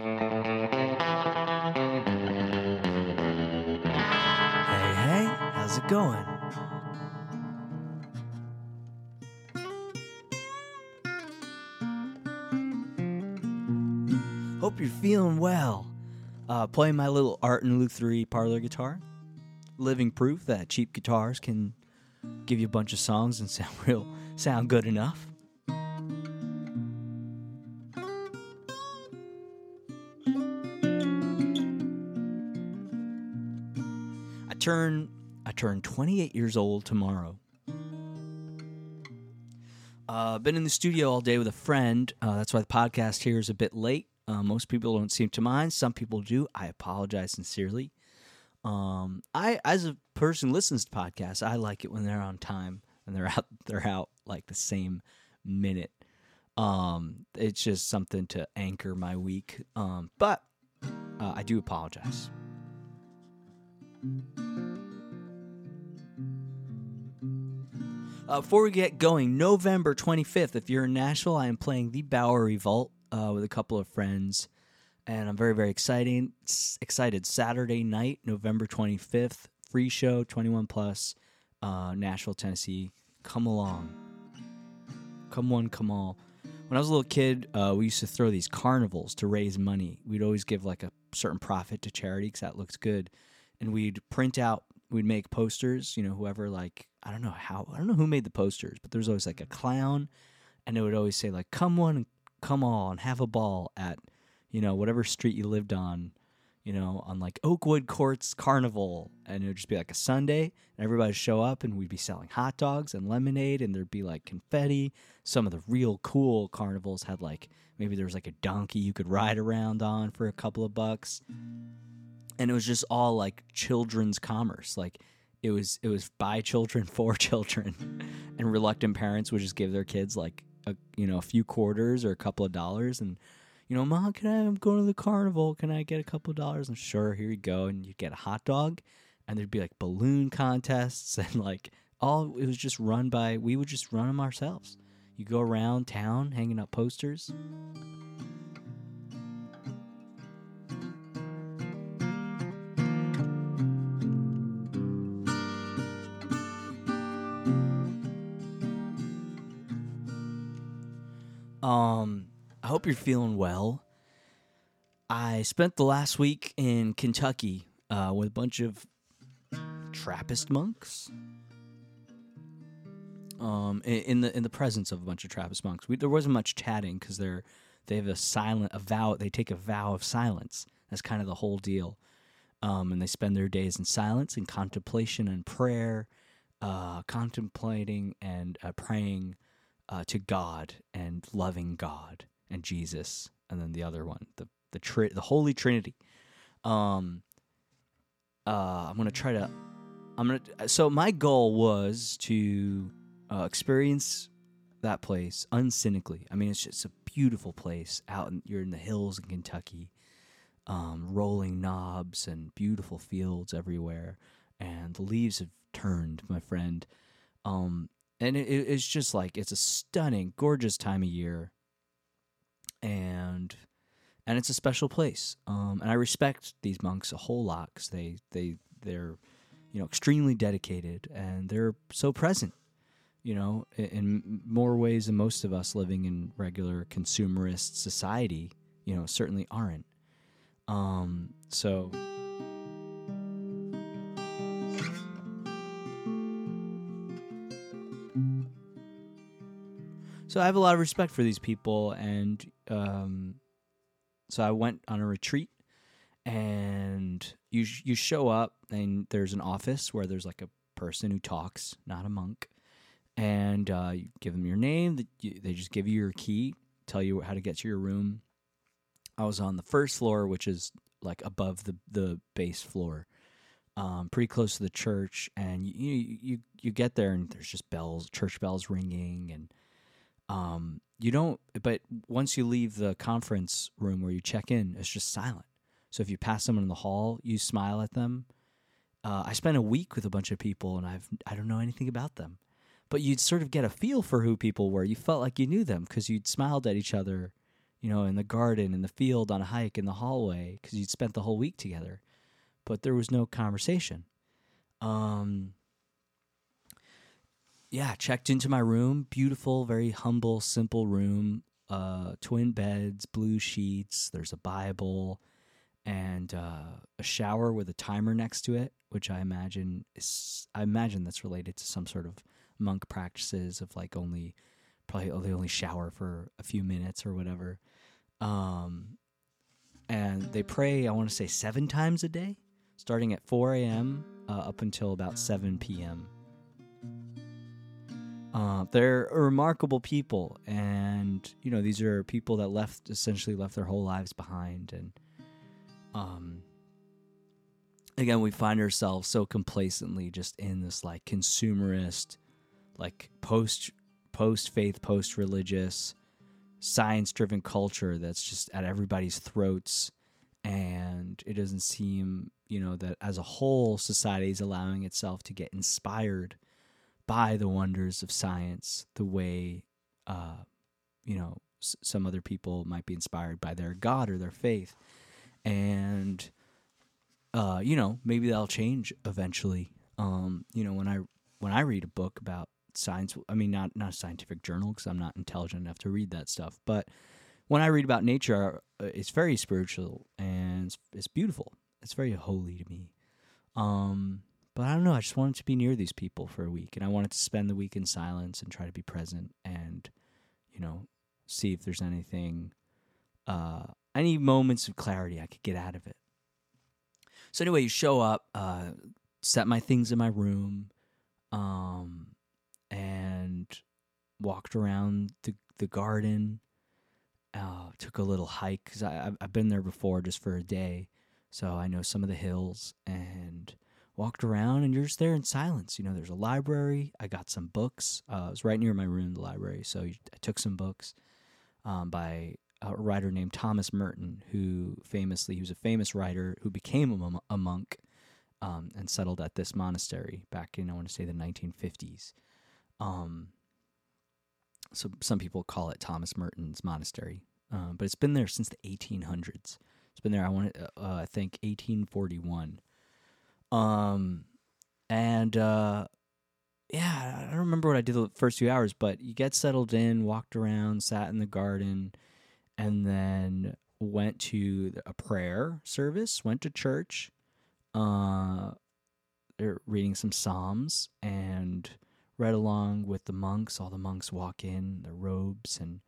Hey, hey, how's it going? Hope you're feeling well. Uh, playing my little Art and 3 parlor guitar. Living proof that cheap guitars can give you a bunch of songs and sound real, sound good enough. Turn I turn 28 years old tomorrow. Uh, been in the studio all day with a friend. Uh, that's why the podcast here is a bit late. Uh, most people don't seem to mind. Some people do. I apologize sincerely. Um, I, as a person listens to podcasts, I like it when they're on time and they're out. They're out like the same minute. Um, it's just something to anchor my week. Um, but uh, I do apologize. Uh, before we get going, November 25th, if you're in Nashville, I am playing the Bowery Vault uh, with a couple of friends. And I'm very, very exciting, excited. Saturday night, November 25th, free show, 21 plus, uh, Nashville, Tennessee. Come along. Come one, come all. When I was a little kid, uh, we used to throw these carnivals to raise money. We'd always give like a certain profit to charity because that looks good. And we'd print out, we'd make posters, you know, whoever like, I don't know how, I don't know who made the posters, but there's always like a clown. And it would always say like, come one, come all, and have a ball at, you know, whatever street you lived on, you know, on like Oakwood Courts Carnival. And it would just be like a Sunday, and everybody would show up, and we'd be selling hot dogs and lemonade, and there'd be like confetti. Some of the real cool carnivals had like maybe there was like a donkey you could ride around on for a couple of bucks. And it was just all like children's commerce. Like it was it was by children for children. and reluctant parents would just give their kids like a you know, a few quarters or a couple of dollars and you know, mom, can I? Going to the carnival. Can I get a couple of dollars? And sure, here you go. And you get a hot dog, and there'd be like balloon contests and like all. It was just run by. We would just run them ourselves. You go around town hanging up posters. Um, I hope you're feeling well. I spent the last week in Kentucky uh, with a bunch of Trappist monks. Um, in the in the presence of a bunch of Trappist monks, we, there wasn't much chatting because they're they have a silent a vow. They take a vow of silence. That's kind of the whole deal. Um, and they spend their days in silence and contemplation and prayer, uh, contemplating and uh, praying uh, to God and loving God and Jesus, and then the other one, the the tri- the Holy Trinity. Um, uh, I'm gonna try to. I'm gonna. So my goal was to uh, experience that place uncynically. I mean, it's just a beautiful place out. In, you're in the hills in Kentucky, um, rolling knobs and beautiful fields everywhere, and the leaves have turned, my friend. Um, and it, it- it's just like it's a stunning, gorgeous time of year, and and it's a special place. Um, and I respect these monks a whole lot because they they they're you know extremely dedicated and they're so present. You know, in, in more ways than most of us living in regular consumerist society. You know, certainly aren't. Um, so. So I have a lot of respect for these people, and um, so I went on a retreat, and you you show up, and there's an office where there's like a person who talks, not a monk, and uh, you give them your name. They just give you your key, tell you how to get to your room. I was on the first floor, which is like above the the base floor, um, pretty close to the church, and you you you, you get there, and there's just bells, church bells ringing, and um, you don't but once you leave the conference room where you check in it's just silent so if you pass someone in the hall you smile at them uh, i spent a week with a bunch of people and i've i don't know anything about them but you'd sort of get a feel for who people were you felt like you knew them because you'd smiled at each other you know, in the garden, in the field, on a hike, in the hallway, because you'd spent the whole week together. But there was no conversation. Um, yeah, checked into my room. Beautiful, very humble, simple room. Uh, twin beds, blue sheets. There's a Bible and uh, a shower with a timer next to it, which I imagine is I imagine that's related to some sort of monk practices of like only probably they only shower for a few minutes or whatever. Um, and they pray. I want to say seven times a day, starting at 4 a.m. Uh, up until about 7 p.m. Uh, they're remarkable people, and you know these are people that left essentially left their whole lives behind, and um, again we find ourselves so complacently just in this like consumerist, like post post faith, post religious, science driven culture that's just at everybody's throats, and it doesn't seem you know that as a whole society is allowing itself to get inspired by the wonders of science the way uh, you know s- some other people might be inspired by their god or their faith. And uh, you know maybe that'll change eventually. Um, you know when i when i read a book about science i mean not not a scientific journal because i'm not intelligent enough to read that stuff but when i read about nature uh, it's very spiritual and it's, it's beautiful. It's very holy to me. Um, but I don't know. I just wanted to be near these people for a week, and I wanted to spend the week in silence and try to be present, and you know, see if there's anything, uh, any moments of clarity I could get out of it. So anyway, you show up, uh, set my things in my room, um, and walked around the the garden. Uh, took a little hike because I've been there before just for a day, so I know some of the hills and walked around and you're just there in silence. You know, there's a library. I got some books. Uh, it was right near my room, the library. So I took some books um, by a writer named Thomas Merton, who famously, he was a famous writer who became a, monk um, and settled at this monastery back in, I want to say, the 1950s. Um, so some people call it Thomas Merton's monastery, uh, but it's been there since the 1800s. It's been there, I want to, uh, I think, 1841. Um, and uh, yeah, I don't remember what I did the first few hours, but you get settled in, walked around, sat in the garden, and then went to a prayer service, went to church. Uh, they're reading some psalms and read along with the monks. All the monks walk in their robes, and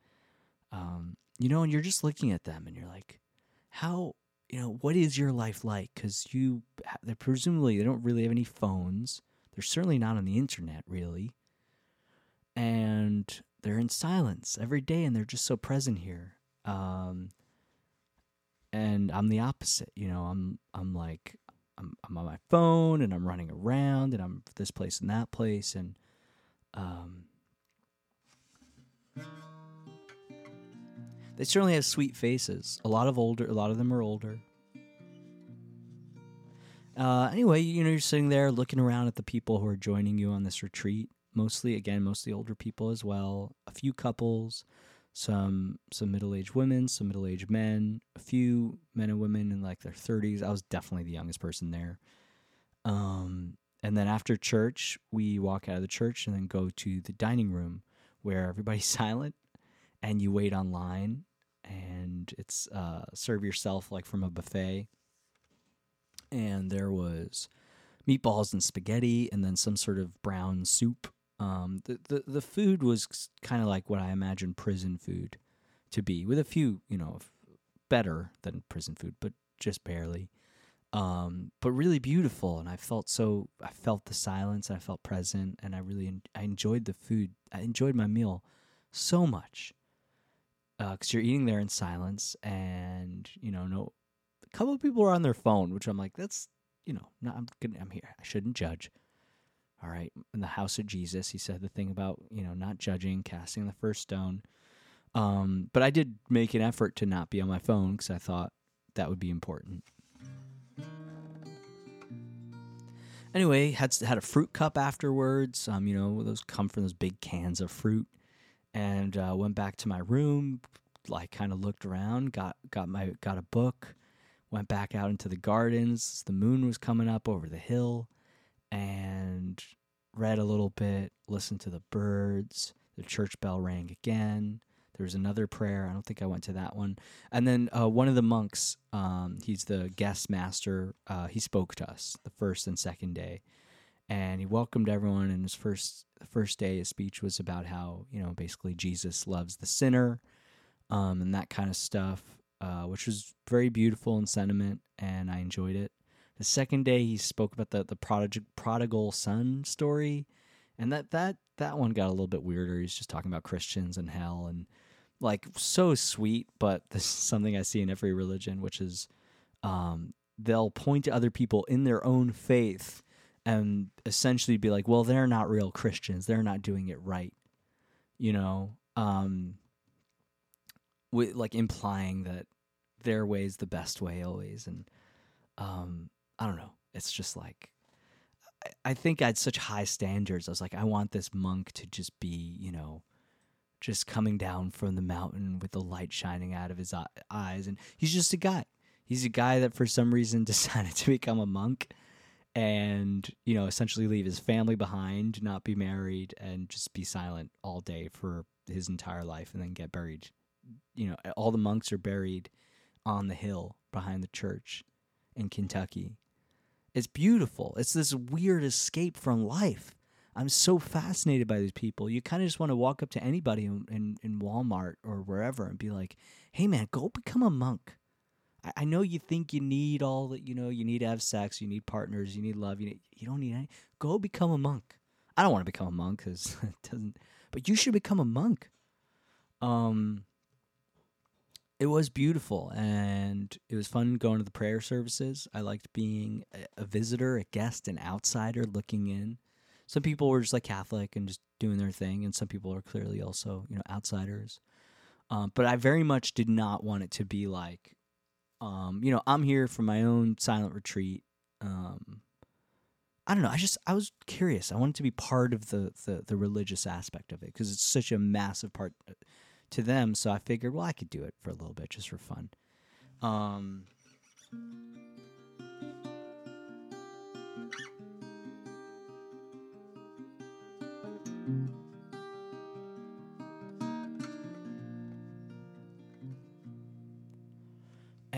um, you know, and you're just looking at them, and you're like, how you know, what is your life like? Because you, they presumably they don't really have any phones. They're certainly not on the internet, really. And they're in silence every day, and they're just so present here. Um, and I'm the opposite. You know, I'm I'm like I'm I'm on my phone, and I'm running around, and I'm this place and that place, and um. They certainly have sweet faces. A lot of older, a lot of them are older. Uh, anyway, you know, you're sitting there looking around at the people who are joining you on this retreat. Mostly, again, mostly older people as well. A few couples, some some middle aged women, some middle aged men, a few men and women in like their 30s. I was definitely the youngest person there. Um, and then after church, we walk out of the church and then go to the dining room where everybody's silent and you wait online and it's uh, serve yourself like from a buffet. And there was meatballs and spaghetti and then some sort of brown soup. Um, the, the, the food was kind of like what i imagine prison food to be with a few you know better than prison food but just barely. Um, but really beautiful and i felt so i felt the silence and i felt present and i really i enjoyed the food. I enjoyed my meal so much because uh, you're eating there in silence, and you know, no, a couple of people are on their phone, which I'm like, that's you know, not, I'm gonna, I'm here. I shouldn't judge. All right, in the house of Jesus, he said the thing about you know not judging, casting the first stone. Um, but I did make an effort to not be on my phone because I thought that would be important. Anyway, had had a fruit cup afterwards. Um, you know, those come from those big cans of fruit and uh, went back to my room, like kind of looked around, got got my got a book, went back out into the gardens. The moon was coming up over the hill, and read a little bit, listened to the birds. The church bell rang again. There was another prayer. I don't think I went to that one. And then uh, one of the monks, um, he's the guest master. Uh, he spoke to us the first and second day, and he welcomed everyone. And his first first day, his speech was about how you know basically Jesus loves the sinner, um, and that kind of stuff, uh, which was very beautiful in sentiment, and I enjoyed it. The second day, he spoke about the the prodig- prodigal son story, and that that that one got a little bit weirder. He's just talking about Christians and hell and like so sweet, but this is something I see in every religion, which is um, they'll point to other people in their own faith and essentially be like, well, they're not real Christians. They're not doing it right. You know, um, with, like implying that their way is the best way always. And um, I don't know. It's just like, I, I think I had such high standards. I was like, I want this monk to just be, you know, just coming down from the mountain with the light shining out of his eyes. And he's just a guy. He's a guy that for some reason decided to become a monk and, you know, essentially leave his family behind, not be married, and just be silent all day for his entire life and then get buried. You know, all the monks are buried on the hill behind the church in Kentucky. It's beautiful. It's this weird escape from life. I'm so fascinated by these people. You kind of just want to walk up to anybody in, in, in, Walmart or wherever and be like, hey, man, go become a monk. I, I, know you think you need all that, you know, you need to have sex, you need partners, you need love, you, need, you don't need any. Go become a monk. I don't want to become a monk because it doesn't, but you should become a monk. Um, it was beautiful and it was fun going to the prayer services. I liked being a, a visitor, a guest, an outsider looking in some people were just like Catholic and just doing their thing, and some people are clearly also you know outsiders. Um, but I very much did not want it to be like, um, you know, I'm here for my own silent retreat. Um, I don't know. I just I was curious. I wanted to be part of the the, the religious aspect of it because it's such a massive part uh, to them. So I figured, well, I could do it for a little bit just for fun. Um,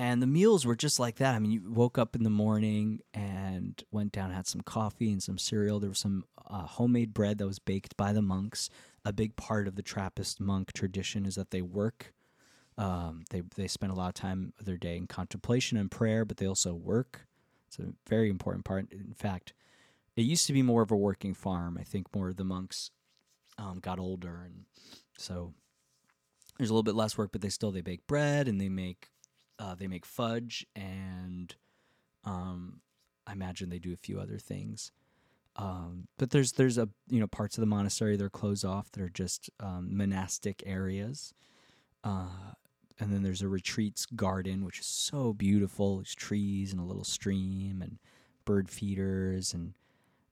and the meals were just like that. I mean, you woke up in the morning and went down, had some coffee and some cereal. There was some uh, homemade bread that was baked by the monks. A big part of the Trappist monk tradition is that they work. Um, they they spend a lot of time of their day in contemplation and prayer, but they also work. It's a very important part. In fact, it used to be more of a working farm. I think more of the monks um, got older, and so there's a little bit less work. But they still they bake bread and they make uh, they make fudge, and um, I imagine they do a few other things. Um, but there's there's a you know parts of the monastery that are closed off that are just um, monastic areas, uh, and then there's a retreats garden which is so beautiful. There's trees and a little stream and bird feeders and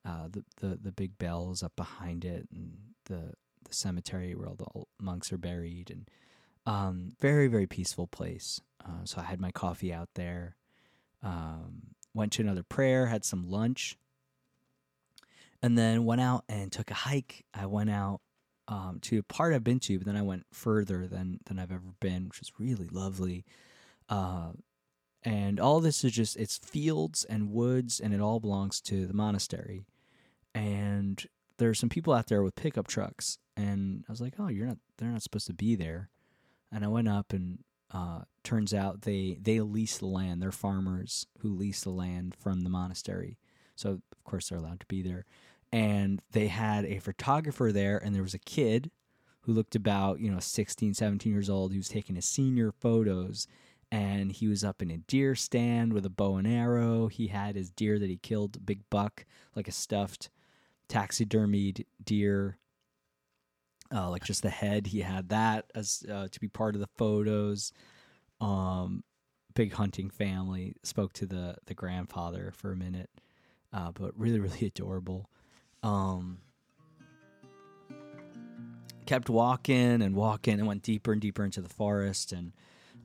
uh, the, the the big bells up behind it and the the cemetery where all the monks are buried and um, very very peaceful place. Uh, so I had my coffee out there. Um, went to another prayer, had some lunch, and then went out and took a hike. I went out um, to a part I've been to, but then I went further than than I've ever been, which was really lovely. Uh, and all this is just it's fields and woods, and it all belongs to the monastery. And there are some people out there with pickup trucks, and I was like, "Oh, you're not. They're not supposed to be there." And I went up and uh, turns out they they lease the land. They're farmers who lease the land from the monastery. So of course they're allowed to be there. And they had a photographer there, and there was a kid who looked about you know 16, 17 years old. He was taking his senior photos, and he was up in a deer stand with a bow and arrow. He had his deer that he killed, big buck, like a stuffed taxidermied deer uh, like just the head. He had that as uh, to be part of the photos. Um, big hunting family. Spoke to the the grandfather for a minute, uh, but really really adorable. Um, kept walking and walking and went deeper and deeper into the forest. And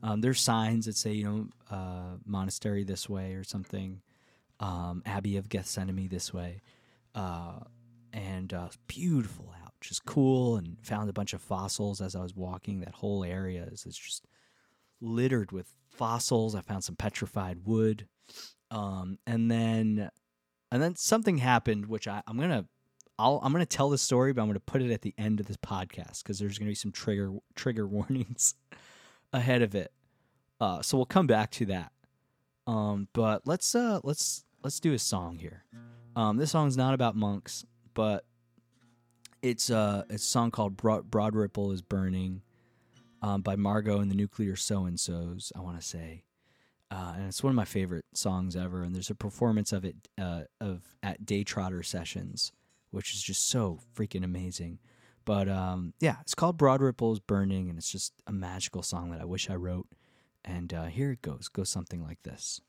um, there's signs that say, you know, uh, monastery this way or something, um, Abbey of Gethsemani this way. Uh, and uh, beautiful out, just cool. And found a bunch of fossils as I was walking. That whole area is just littered with fossils. I found some petrified wood. Um, and then and then something happened which I, I'm gonna I'll, I'm to tell the story, but I'm to put it at the end of this podcast because there's to be some trigger trigger warnings ahead of it. Uh, so we'll come back to that. Um, but let's uh, let's let's do a song here. Um, this song's not about monks, but it's uh, it's a song called Broad, Broad Ripple is Burning um, by Margot and the Nuclear So and So's. I want to say. Uh, and it's one of my favorite songs ever. And there's a performance of it uh, of at Daytrotter sessions which is just so freaking amazing. But um, yeah, it's called Broad Ripples Burning, and it's just a magical song that I wish I wrote. And uh, here it goes. Goes something like this.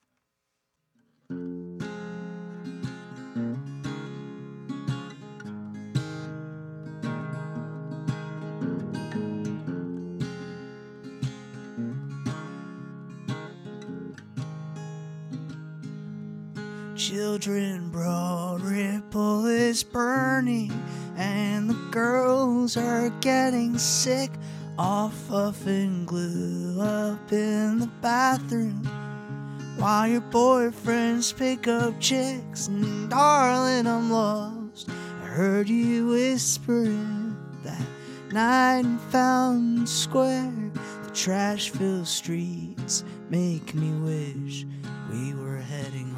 Children, broad ripple is burning, and the girls are getting sick. Off of and glue up in the bathroom while your boyfriends pick up chicks. And darling, I'm lost. I heard you whispering that night in Fountain Square. The trash filled streets make me wish we were heading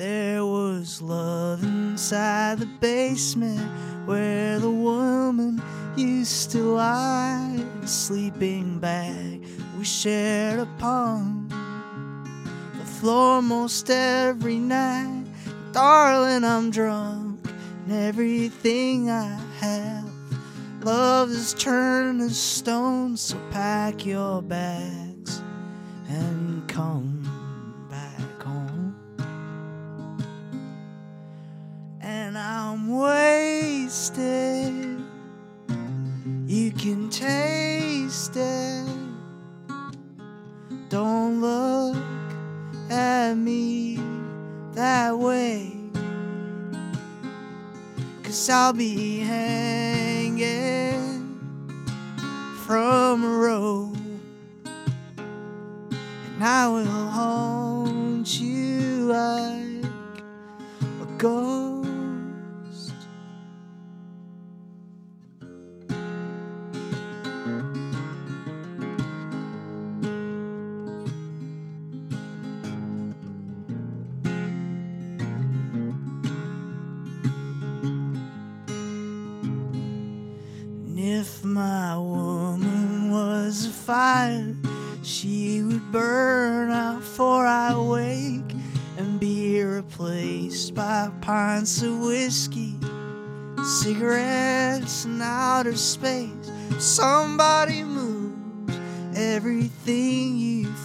There was love inside the basement where the woman used to lie in a sleeping bag we shared upon the floor most every night. Darling, I'm drunk and everything I have. Love has turned to stone, so pack your bags and come. Cause I'll be hanging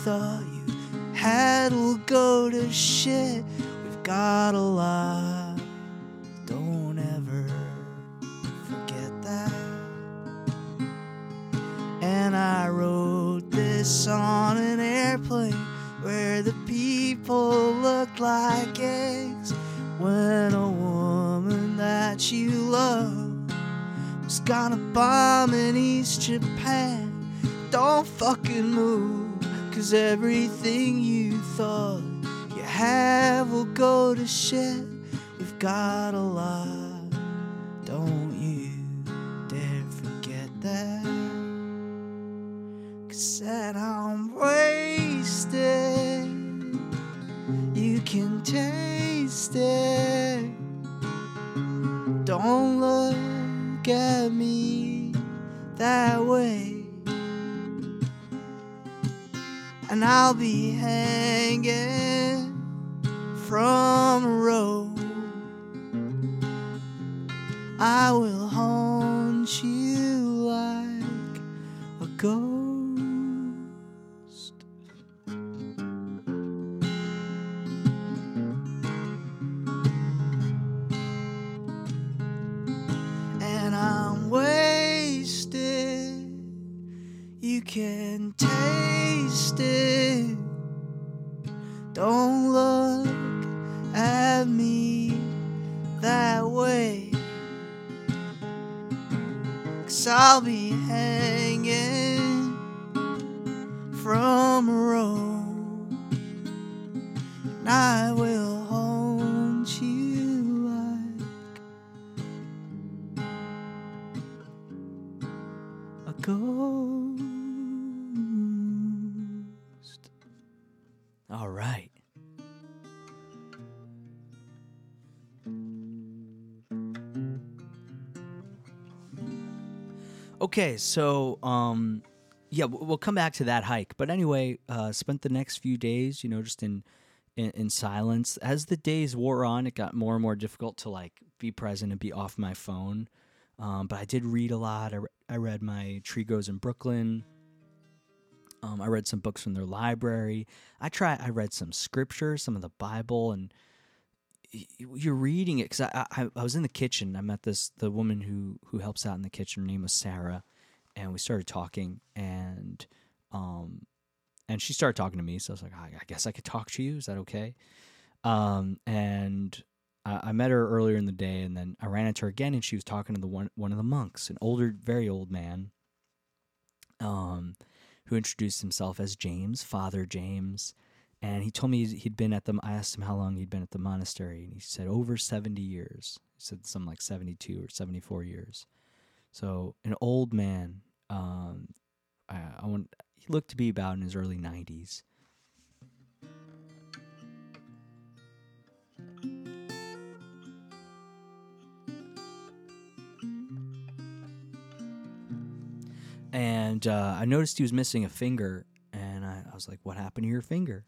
thought you had will go to shit. We've got a lot. Don't ever forget that. And I wrote this on an airplane where the people looked like eggs. When a woman that you love was gonna bomb in East Japan. Don't fucking move, cause everything you thought you have will go to shit. We've got a lot, don't you dare forget that said I'm wasted. You can taste it. Don't look at me that way. And I'll be hanging from a rope. I will haunt you like a ghost. Okay, so um, yeah, we'll come back to that hike. But anyway, uh, spent the next few days, you know, just in, in in silence. As the days wore on, it got more and more difficult to like be present and be off my phone. Um, but I did read a lot. I, re- I read my Tree Grows in Brooklyn. Um, I read some books from their library. I try. I read some scripture, some of the Bible, and you're reading it because I, I I was in the kitchen. I met this the woman who who helps out in the kitchen. Her name was Sarah, and we started talking, and um, and she started talking to me. So I was like, I, I guess I could talk to you. Is that okay? Um, and I, I met her earlier in the day, and then I ran into her again, and she was talking to the one one of the monks, an older, very old man. Um, who introduced himself as James, Father James. And he told me he'd been at the. I asked him how long he'd been at the monastery, and he said over seventy years. He said something like seventy-two or seventy-four years. So an old man. Um, I, I want. He looked to be about in his early nineties. and uh, I noticed he was missing a finger, and I, I was like, "What happened to your finger?"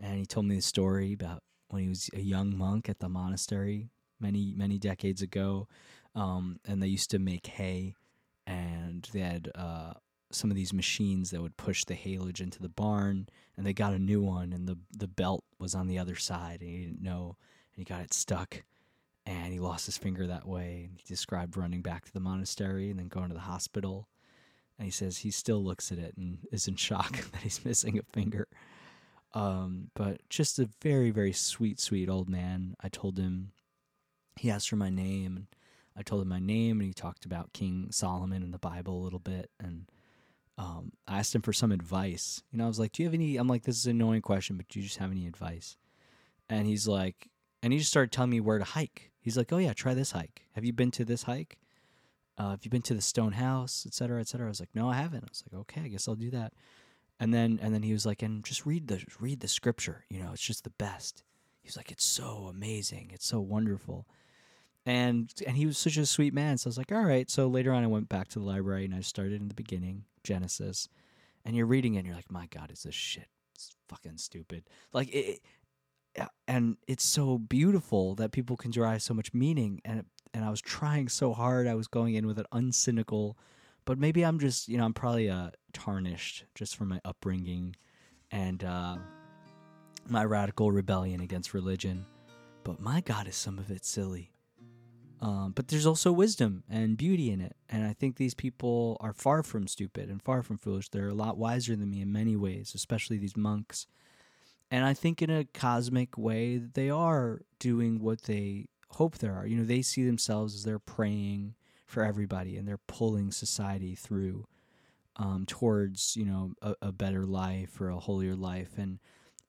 And he told me the story about when he was a young monk at the monastery many many decades ago, um, and they used to make hay, and they had uh, some of these machines that would push the haylage into the barn, and they got a new one, and the the belt was on the other side, and he didn't know, and he got it stuck. And he lost his finger that way. And he described running back to the monastery and then going to the hospital and he says he still looks at it and is in shock that he's missing a finger. Um, but just a very, very sweet, sweet old man. I told him, he asked for my name, and I told him my name, and he talked about King Solomon and the Bible a little bit, and um, I asked him for some advice. You know, I was like, "Do you have any?" I'm like, "This is an annoying question, but do you just have any advice?" And he's like, and he just started telling me where to hike. He's like, "Oh yeah, try this hike. Have you been to this hike?" uh, have you been to the stone house, et cetera, et cetera? I was like, no, I haven't. I was like, okay, I guess I'll do that. And then, and then he was like, and just read the, read the scripture. You know, it's just the best. He was like, it's so amazing. It's so wonderful. And, and he was such a sweet man. So I was like, all right. So later on, I went back to the library and I started in the beginning, Genesis. And you're reading it and you're like, my God, is this shit? It's fucking stupid. Like it, and it's so beautiful that people can derive so much meaning and it, and I was trying so hard. I was going in with an uncynical, but maybe I'm just, you know, I'm probably uh, tarnished just from my upbringing and uh, my radical rebellion against religion. But my God, is some of it silly. Um, but there's also wisdom and beauty in it. And I think these people are far from stupid and far from foolish. They're a lot wiser than me in many ways, especially these monks. And I think in a cosmic way, they are doing what they hope there are. You know, they see themselves as they're praying for everybody and they're pulling society through um, towards, you know, a, a better life or a holier life. And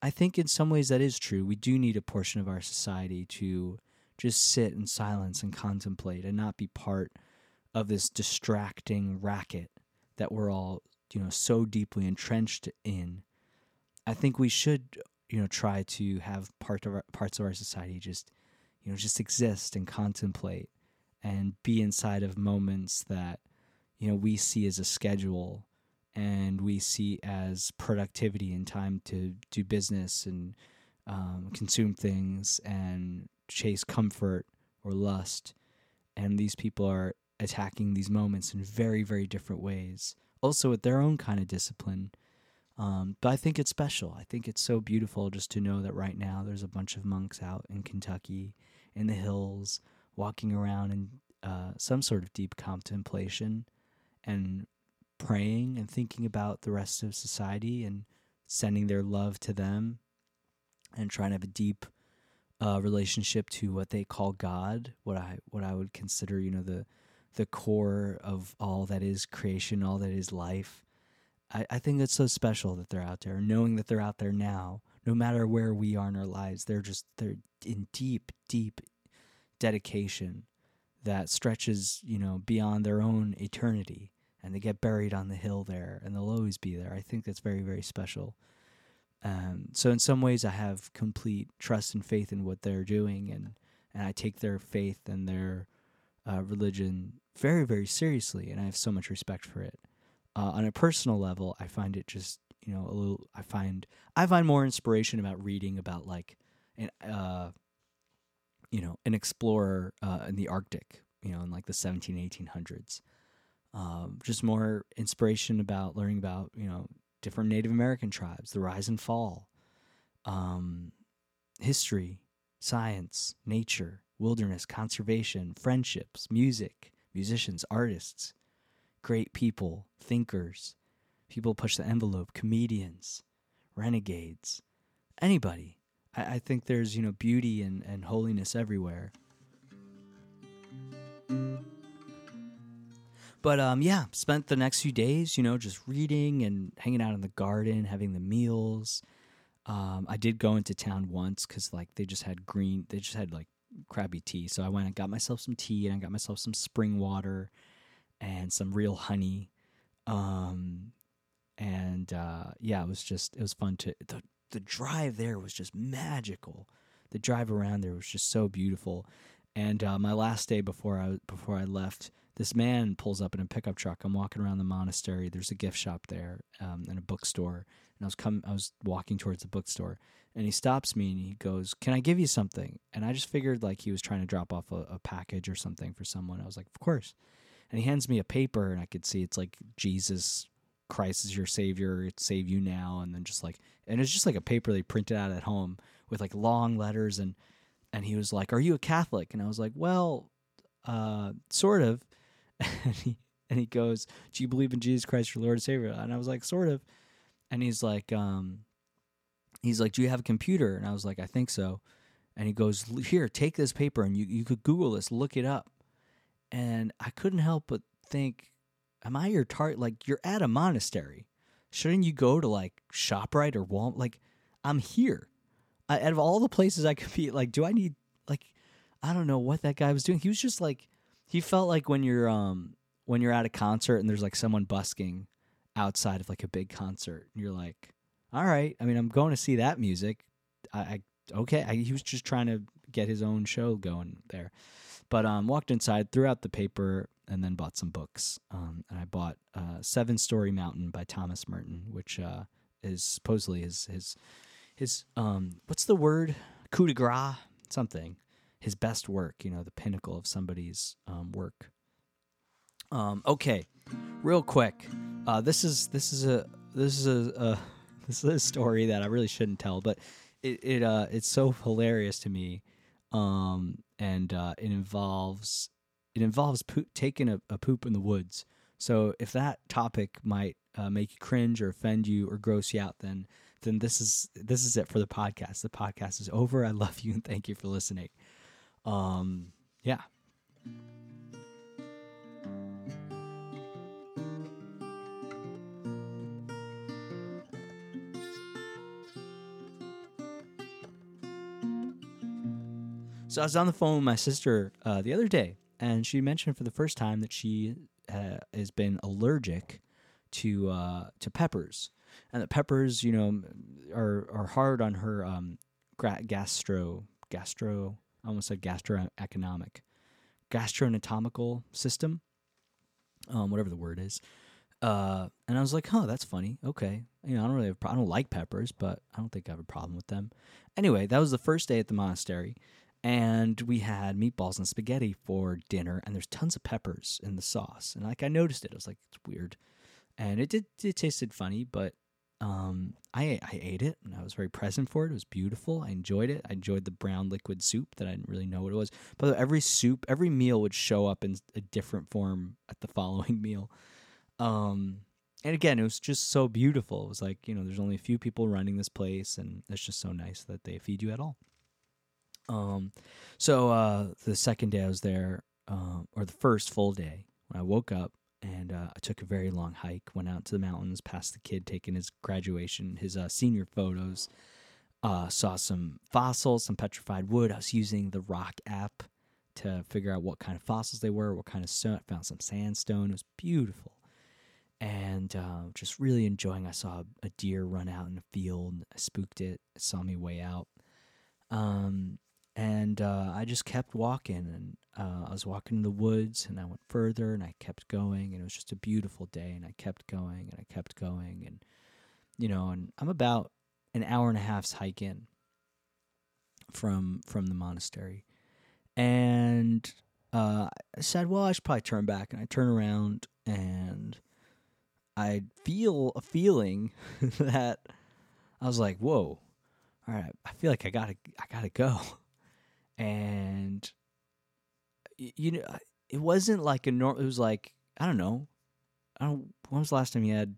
I think in some ways that is true. We do need a portion of our society to just sit in silence and contemplate and not be part of this distracting racket that we're all, you know, so deeply entrenched in. I think we should, you know, try to have part of our, parts of our society just you know just exist and contemplate and be inside of moments that you know we see as a schedule and we see as productivity and time to do business and um, consume things and chase comfort or lust. And these people are attacking these moments in very very different ways also with their own kind of discipline. Um, but i think it's special. I think it's so beautiful just to know that right now there's a bunch of monks out in kentucky in the hills, walking around in uh, some sort of deep contemplation and praying and thinking about the rest of society and sending their love to them and trying to have a deep uh, relationship to what they call God, what I what I would consider, you know, the the core of all that is creation, all that is life. I, I think it's so special that they're out there, knowing that they're out there now, no matter where we are in our lives, they're just they're in deep, deep dedication that stretches, you know, beyond their own eternity and they get buried on the hill there and they'll always be there. I think that's very, very special. Um, so in some ways I have complete trust and faith in what they're doing and, and I take their faith and their uh, religion very, very seriously and I have so much respect for it. Uh, on a personal level, I find it just, you know, a little, I find, I find more inspiration about reading about like, an, uh, you know, an explorer uh, in the Arctic, you know, in like the 17, 1800s. Um, just more inspiration about learning about, you know, different Native American tribes, the rise and fall, um, history, science, nature, wilderness, conservation, friendships, music, musicians, artists, great people, thinkers, people push the envelope, comedians, renegades, anybody. I, I think there's, you know, beauty and, and holiness everywhere. But um, yeah, spent the next few days, you know, just reading and hanging out in the garden, having the meals. Um, I did go into town once because like they just had green, they just had like crappy tea. So I went and got myself some tea and I got myself some spring water and some real honey. Um, and uh, yeah, it was just it was fun to the the drive there was just magical. The drive around there was just so beautiful. And uh, my last day before I before I left, this man pulls up in a pickup truck. I'm walking around the monastery. There's a gift shop there um, and a bookstore. And I was come I was walking towards the bookstore, and he stops me and he goes, "Can I give you something?" And I just figured like he was trying to drop off a, a package or something for someone. I was like, "Of course." And he hands me a paper, and I could see it's like Jesus Christ is your savior, save you now, and then just like, and it's just like a paper they printed out at home with like long letters, and and he was like, "Are you a Catholic?" And I was like, "Well, uh, sort of." and he and he goes, "Do you believe in Jesus Christ, your Lord and Savior?" And I was like, "Sort of." And he's like, um, he's like, "Do you have a computer?" And I was like, "I think so." And he goes, "Here, take this paper, and you you could Google this, look it up." And I couldn't help but think, "Am I your target? Like, you're at a monastery. Shouldn't you go to like Shoprite or Walmart? Like, I'm here. I, out of all the places I could be, like, do I need like?" I don't know what that guy was doing. He was just like he felt like when you're um when you're at a concert and there's like someone busking outside of like a big concert and you're like all right i mean i'm going to see that music i, I okay I, he was just trying to get his own show going there but um walked inside threw out the paper and then bought some books. Um and i bought uh seven story mountain by thomas merton which uh is supposedly his his his um what's the word? Coup de grace? Something. His best work, you know, the pinnacle of somebody's um, work. Um, okay, real quick, uh, this is this is a this is a, a, this is a story that I really shouldn't tell, but it it uh, it's so hilarious to me, um, and uh, it involves it involves poop, taking a, a poop in the woods. So if that topic might uh, make you cringe or offend you or gross you out, then then this is this is it for the podcast. The podcast is over. I love you and thank you for listening. Um, yeah. So I was on the phone with my sister uh, the other day, and she mentioned for the first time that she uh, has been allergic to uh, to peppers, and that peppers, you know, are are hard on her um, gastro gastro I almost said gastroeconomic, gastroanatomical system, um, whatever the word is. Uh, and I was like, huh, that's funny. Okay. You know, I don't really pro- I don't like peppers, but I don't think I have a problem with them. Anyway, that was the first day at the monastery. And we had meatballs and spaghetti for dinner, and there's tons of peppers in the sauce. And like, I noticed it. I was like, it's weird. And it did, it tasted funny, but um, I I ate it and I was very present for it. It was beautiful. I enjoyed it. I enjoyed the brown liquid soup that I didn't really know what it was. But every soup, every meal would show up in a different form at the following meal. Um, and again, it was just so beautiful. It was like you know, there's only a few people running this place, and it's just so nice that they feed you at all. Um, so uh, the second day I was there, um, or the first full day when I woke up and uh, I took a very long hike. Went out to the mountains, passed the kid taking his graduation, his uh, senior photos. Uh, saw some fossils, some petrified wood. I was using the Rock app to figure out what kind of fossils they were, what kind of stone. I found some sandstone. It was beautiful, and uh, just really enjoying. I saw a deer run out in a field. I spooked it. It saw me way out. Um, and uh, I just kept walking, and uh, I was walking in the woods, and I went further, and I kept going, and it was just a beautiful day, and I kept going, and I kept going, and you know, and I'm about an hour and a half's hike in from from the monastery, and uh, I said, well, I should probably turn back, and I turn around, and I feel a feeling that I was like, whoa, all right, I feel like I gotta, I gotta go and you know it wasn't like a normal it was like i don't know. I don't when was the last time you had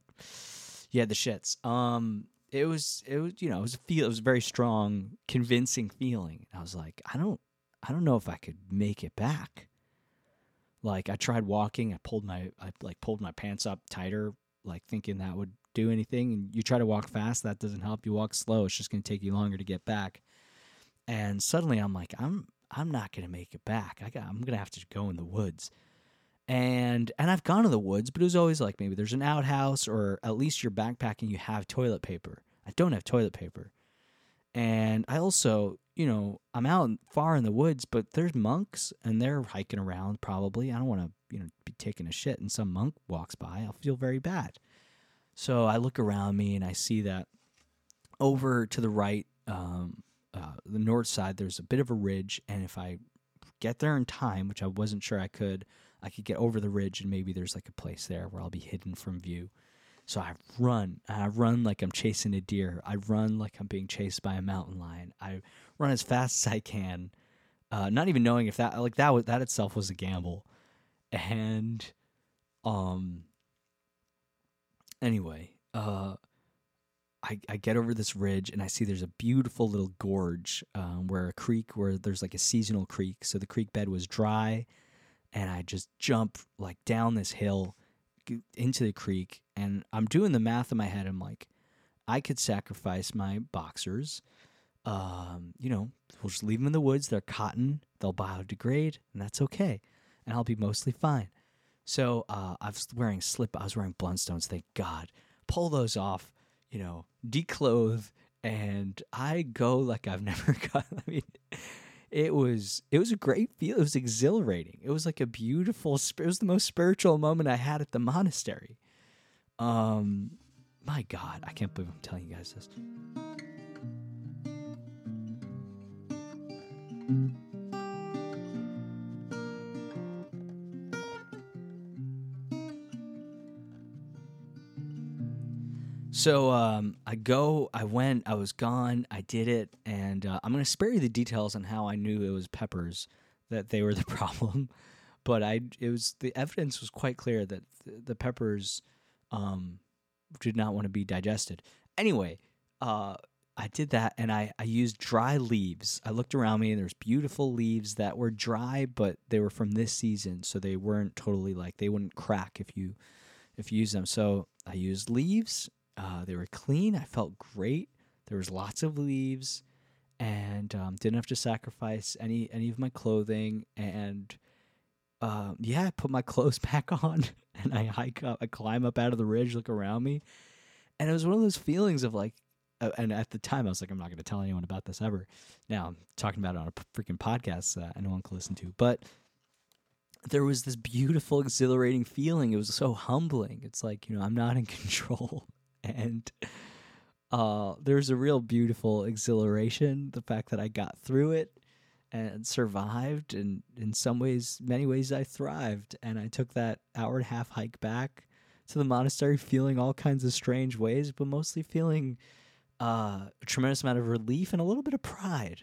you had the shits? Um it was it was you know it was a feel it was a very strong convincing feeling. I was like i don't i don't know if i could make it back. Like i tried walking i pulled my i like pulled my pants up tighter like thinking that would do anything. And you try to walk fast that doesn't help. You walk slow it's just going to take you longer to get back and suddenly I'm like, I'm I'm not gonna make it back. I got I'm gonna have to go in the woods. And and I've gone to the woods, but it was always like maybe there's an outhouse or at least you're backpacking, you have toilet paper. I don't have toilet paper. And I also, you know, I'm out far in the woods, but there's monks and they're hiking around probably. I don't want to, you know, be taking a shit and some monk walks by. I'll feel very bad. So I look around me and I see that over to the right, um, uh, the north side, there's a bit of a ridge, and if I get there in time, which I wasn't sure I could, I could get over the ridge, and maybe there's like a place there where I'll be hidden from view. So I run. I run like I'm chasing a deer. I run like I'm being chased by a mountain lion. I run as fast as I can, uh, not even knowing if that like that was that itself was a gamble. And um. Anyway, uh, I, I get over this ridge and I see there's a beautiful little gorge um, where a creek, where there's like a seasonal creek. So the creek bed was dry, and I just jump like down this hill into the creek. And I'm doing the math in my head. I'm like, I could sacrifice my boxers. Um, you know, we'll just leave them in the woods. They're cotton, they'll biodegrade, and that's okay. And I'll be mostly fine. So uh, I was wearing slip. I was wearing Blundstones. Thank God. Pull those off you know, declothe and I go like I've never got. I mean, it was it was a great feel. It was exhilarating. It was like a beautiful. It was the most spiritual moment I had at the monastery. Um, my God, I can't believe I'm telling you guys this. So um, I go, I went, I was gone, I did it, and uh, I'm going to spare you the details on how I knew it was peppers that they were the problem. But I, it was the evidence was quite clear that the, the peppers um, did not want to be digested. Anyway, uh, I did that, and I I used dry leaves. I looked around me, and there's beautiful leaves that were dry, but they were from this season, so they weren't totally like they wouldn't crack if you if you use them. So I used leaves uh, they were clean. I felt great. There was lots of leaves, and um, didn't have to sacrifice any any of my clothing. And uh, yeah, I put my clothes back on, and I hike up. I climb up out of the ridge, look around me, and it was one of those feelings of like. Uh, and at the time, I was like, I'm not going to tell anyone about this ever. Now I'm talking about it on a freaking podcast that anyone can listen to, but there was this beautiful, exhilarating feeling. It was so humbling. It's like, you know, I'm not in control and uh, there's a real beautiful exhilaration. The fact that I got through it and survived, and in some ways, many ways, I thrived. And I took that hour and a half hike back to the monastery, feeling all kinds of strange ways, but mostly feeling uh, a tremendous amount of relief and a little bit of pride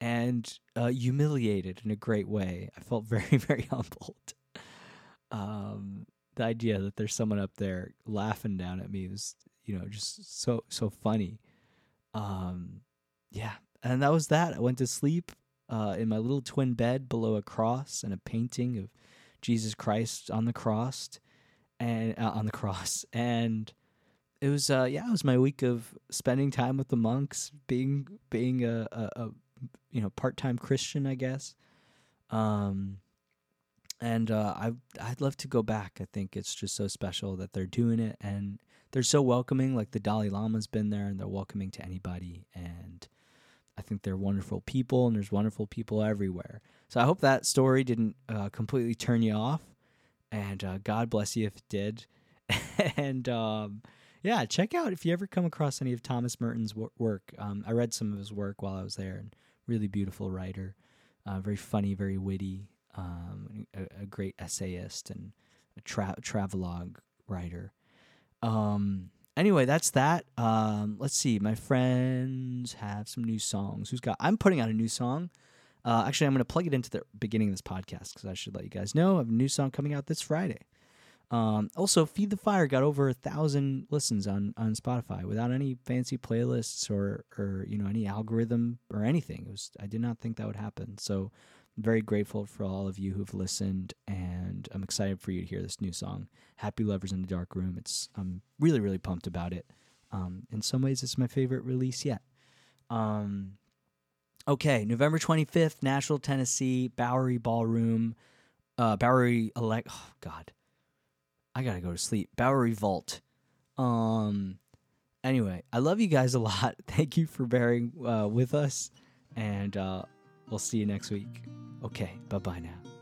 and uh, humiliated in a great way. I felt very, very humbled. Um, the idea that there's someone up there laughing down at me was, you know, just so so funny. Um, yeah, and that was that. I went to sleep. uh, in my little twin bed below a cross and a painting of Jesus Christ on the cross and uh, on the cross and it was uh yeah it was my week of spending time with the monks being being a, a, a you know part-time christian i guess um and uh i i'd love to go back. I think it's just so special that they're doing it and they're so welcoming. Like the dalai lama's been there and they're welcoming to anybody and i think they're wonderful people and there's wonderful people everywhere. So i hope that story didn't uh, completely turn you off and uh, god bless you if it did. And um yeah, check out if you ever come across any of Thomas Merton's wor- work. Um, I read some of his work while I was there, and really beautiful writer, uh, very funny, very witty, um, a, great essayist and a tra- travelogue writer. Um, anyway, that's that. Um, let's see. My friends have some new songs. Who's got? I'm putting out a new song. Uh, actually, I'm going to plug it into the beginning of this podcast because I should let you guys know I have a new song coming out this Friday. Um, also, Feed the Fire got over a thousand listens on, on Spotify without any fancy playlists or, or you know any algorithm or anything. It was I did not think that would happen. So very grateful for all of you who've listened, and I'm excited for you to hear this new song, "Happy Lovers in the Dark Room." It's I'm really really pumped about it. Um, in some ways, it's my favorite release yet. Um, okay, November 25th, Nashville, Tennessee, Bowery Ballroom, uh, Bowery elect. Oh God I gotta go to sleep. Bowery Vault. Um. Anyway, I love you guys a lot. Thank you for bearing uh, with us, and uh, we'll see you next week. Okay, bye bye now.